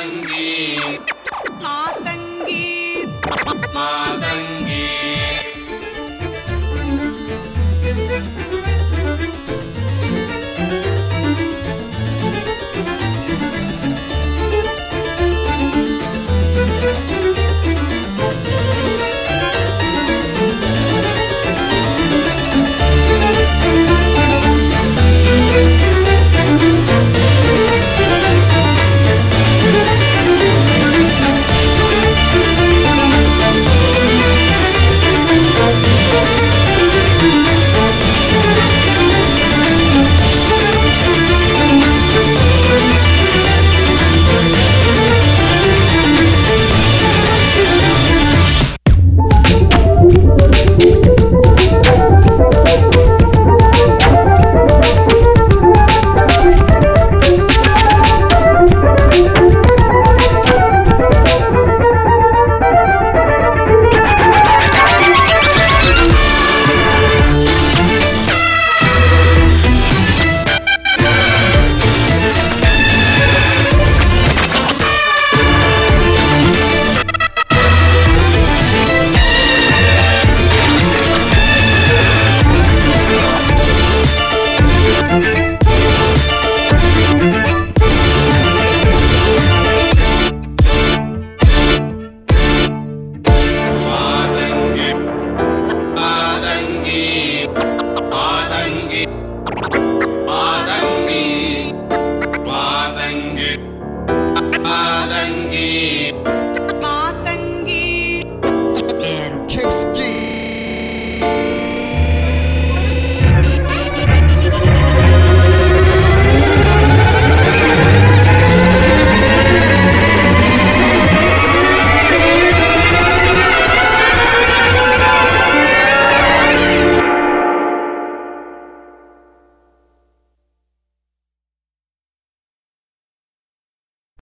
Matangi Matangi Matangi